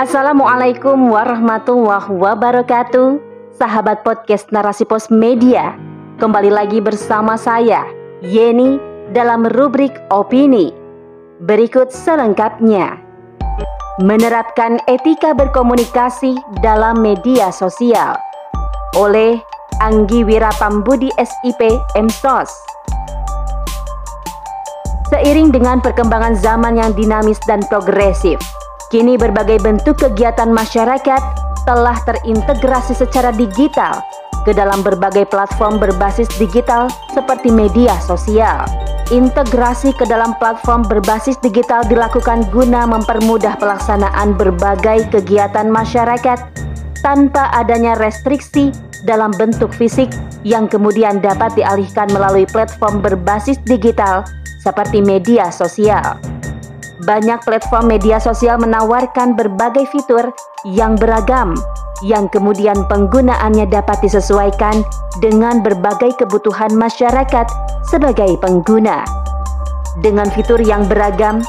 Assalamualaikum warahmatullahi wabarakatuh. Sahabat podcast Narasi Pos Media Kembali lagi bersama saya Yeni dalam rubrik Opini. Berikut selengkapnya. Menerapkan etika berkomunikasi dalam media sosial. Oleh Anggi Wirapambudi SIP MSOS Seiring dengan perkembangan zaman yang dinamis dan progresif, kini berbagai bentuk kegiatan masyarakat telah terintegrasi secara digital ke dalam berbagai platform berbasis digital seperti media sosial. Integrasi ke dalam platform berbasis digital dilakukan guna mempermudah pelaksanaan berbagai kegiatan masyarakat tanpa adanya restriksi dalam bentuk fisik yang kemudian dapat dialihkan melalui platform berbasis digital seperti media sosial. Banyak platform media sosial menawarkan berbagai fitur yang beragam, yang kemudian penggunaannya dapat disesuaikan dengan berbagai kebutuhan masyarakat sebagai pengguna. Dengan fitur yang beragam,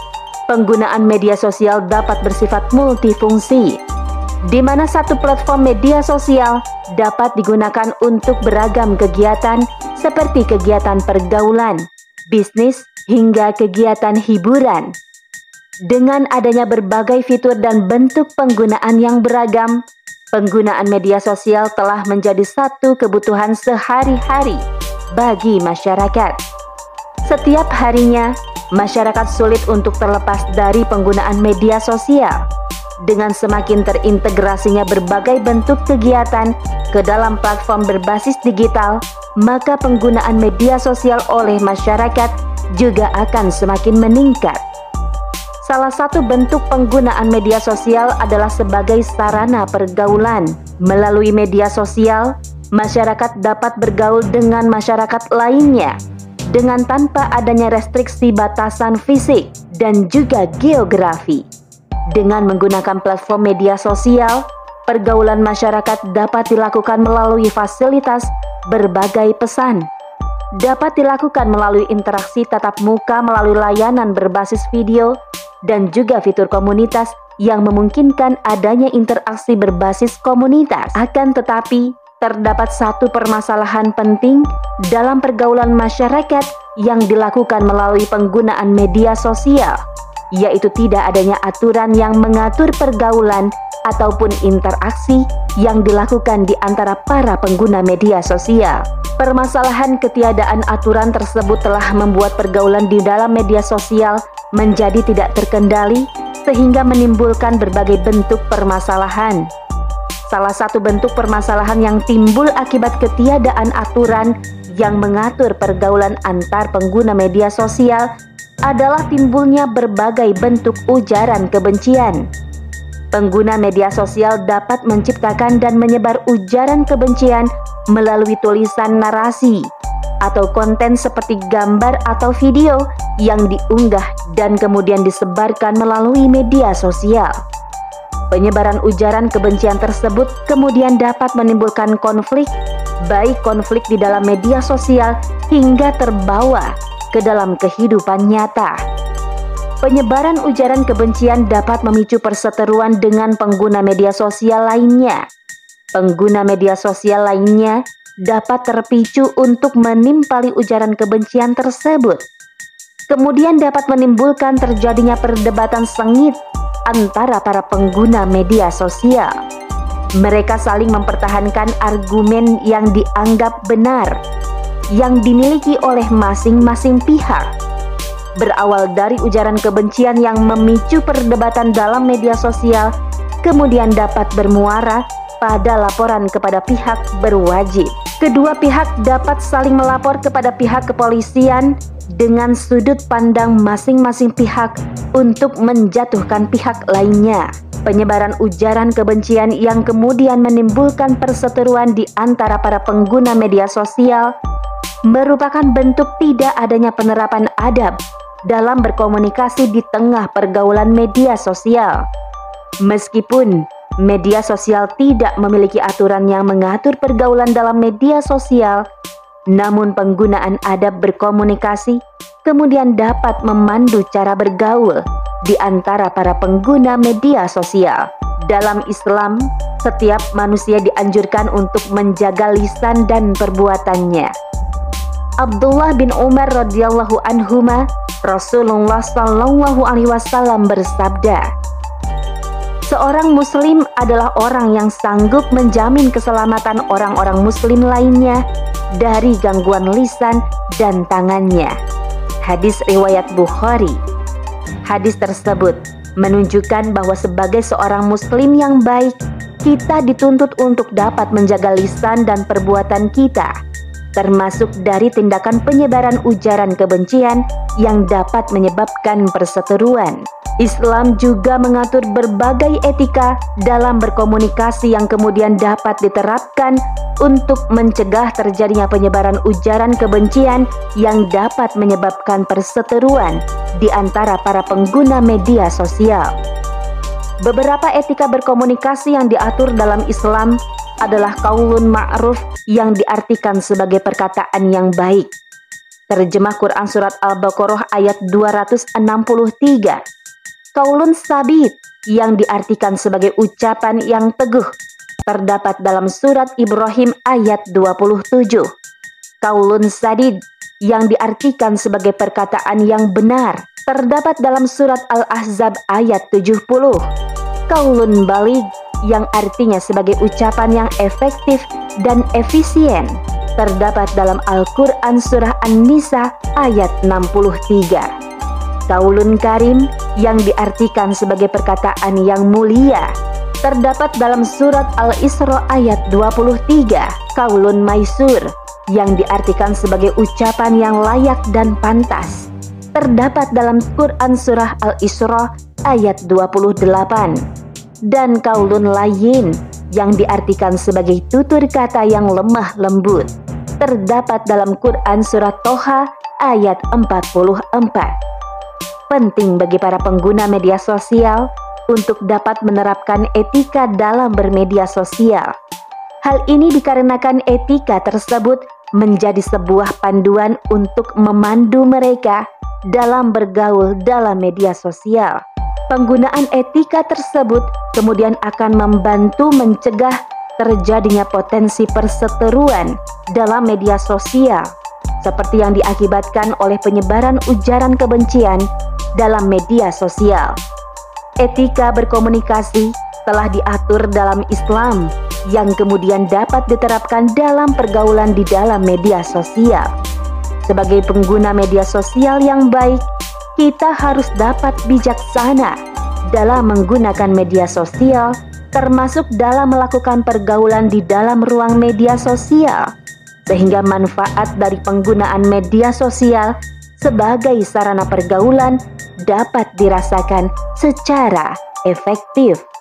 penggunaan media sosial dapat bersifat multifungsi, di mana satu platform media sosial dapat digunakan untuk beragam kegiatan seperti kegiatan pergaulan, bisnis, hingga kegiatan hiburan. Dengan adanya berbagai fitur dan bentuk penggunaan yang beragam, penggunaan media sosial telah menjadi satu kebutuhan sehari-hari bagi masyarakat. Setiap harinya, masyarakat sulit untuk terlepas dari penggunaan media sosial. Dengan semakin terintegrasinya berbagai bentuk kegiatan ke dalam platform berbasis digital, maka penggunaan media sosial oleh masyarakat juga akan semakin meningkat. Salah satu bentuk penggunaan media sosial adalah sebagai sarana pergaulan. Melalui media sosial, masyarakat dapat bergaul dengan masyarakat lainnya dengan tanpa adanya restriksi batasan fisik dan juga geografi. Dengan menggunakan platform media sosial, pergaulan masyarakat dapat dilakukan melalui fasilitas berbagai pesan dapat dilakukan melalui interaksi tatap muka melalui layanan berbasis video dan juga fitur komunitas yang memungkinkan adanya interaksi berbasis komunitas. Akan tetapi, terdapat satu permasalahan penting dalam pergaulan masyarakat yang dilakukan melalui penggunaan media sosial, yaitu tidak adanya aturan yang mengatur pergaulan ataupun interaksi yang dilakukan di antara para pengguna media sosial. Permasalahan ketiadaan aturan tersebut telah membuat pergaulan di dalam media sosial menjadi tidak terkendali sehingga menimbulkan berbagai bentuk permasalahan. Salah satu bentuk permasalahan yang timbul akibat ketiadaan aturan yang mengatur pergaulan antar pengguna media sosial adalah timbulnya berbagai bentuk ujaran kebencian. Pengguna media sosial dapat menciptakan dan menyebar ujaran kebencian melalui tulisan narasi atau konten seperti gambar atau video yang diunggah dan kemudian disebarkan melalui media sosial. Penyebaran ujaran kebencian tersebut kemudian dapat menimbulkan konflik, baik konflik di dalam media sosial hingga terbawa ke dalam kehidupan nyata. Penyebaran ujaran kebencian dapat memicu perseteruan dengan pengguna media sosial lainnya. Pengguna media sosial lainnya dapat terpicu untuk menimpali ujaran kebencian tersebut. Kemudian dapat menimbulkan terjadinya perdebatan sengit antara para pengguna media sosial. Mereka saling mempertahankan argumen yang dianggap benar yang dimiliki oleh masing-masing pihak berawal dari ujaran kebencian yang memicu perdebatan dalam media sosial, kemudian dapat bermuara pada laporan kepada pihak berwajib. Kedua pihak dapat saling melapor kepada pihak kepolisian dengan sudut pandang masing-masing pihak untuk menjatuhkan pihak lainnya. Penyebaran ujaran kebencian yang kemudian menimbulkan perseteruan di antara para pengguna media sosial merupakan bentuk tidak adanya penerapan adab dalam berkomunikasi di tengah pergaulan media sosial. Meskipun media sosial tidak memiliki aturan yang mengatur pergaulan dalam media sosial, namun penggunaan adab berkomunikasi kemudian dapat memandu cara bergaul di antara para pengguna media sosial. Dalam Islam, setiap manusia dianjurkan untuk menjaga lisan dan perbuatannya. Abdullah bin Umar radhiyallahu anhuma Rasulullah Shallallahu alaihi wasallam bersabda, Seorang muslim adalah orang yang sanggup menjamin keselamatan orang-orang muslim lainnya dari gangguan lisan dan tangannya. Hadis riwayat Bukhari. Hadis tersebut menunjukkan bahwa sebagai seorang muslim yang baik, kita dituntut untuk dapat menjaga lisan dan perbuatan kita, termasuk dari tindakan penyebaran ujaran kebencian yang dapat menyebabkan perseteruan. Islam juga mengatur berbagai etika dalam berkomunikasi yang kemudian dapat diterapkan untuk mencegah terjadinya penyebaran ujaran kebencian yang dapat menyebabkan perseteruan di antara para pengguna media sosial. Beberapa etika berkomunikasi yang diatur dalam Islam adalah kaulun ma'ruf yang diartikan sebagai perkataan yang baik. Terjemah Quran Surat Al-Baqarah ayat 263 Kaulun sabit yang diartikan sebagai ucapan yang teguh terdapat dalam surat Ibrahim ayat 27. Kaulun sadid yang diartikan sebagai perkataan yang benar terdapat dalam surat Al-Ahzab ayat 70. Kaulun balik yang artinya sebagai ucapan yang efektif dan efisien terdapat dalam Al-Quran Surah An-Nisa ayat 63. Kaulun karim yang diartikan sebagai perkataan yang mulia terdapat dalam surat Al-Isra ayat 23. Kaulun maisur yang diartikan sebagai ucapan yang layak dan pantas terdapat dalam Quran surah Al-Isra ayat 28 dan kaulun lain yang diartikan sebagai tutur kata yang lemah lembut terdapat dalam Quran surat Toha ayat 44 penting bagi para pengguna media sosial untuk dapat menerapkan etika dalam bermedia sosial. Hal ini dikarenakan etika tersebut menjadi sebuah panduan untuk memandu mereka dalam bergaul dalam media sosial. Penggunaan etika tersebut kemudian akan membantu mencegah terjadinya potensi perseteruan dalam media sosial, seperti yang diakibatkan oleh penyebaran ujaran kebencian dalam media sosial. Etika berkomunikasi telah diatur dalam Islam yang kemudian dapat diterapkan dalam pergaulan di dalam media sosial. Sebagai pengguna media sosial yang baik, kita harus dapat bijaksana dalam menggunakan media sosial, termasuk dalam melakukan pergaulan di dalam ruang media sosial, sehingga manfaat dari penggunaan media sosial sebagai sarana pergaulan dapat dirasakan secara efektif.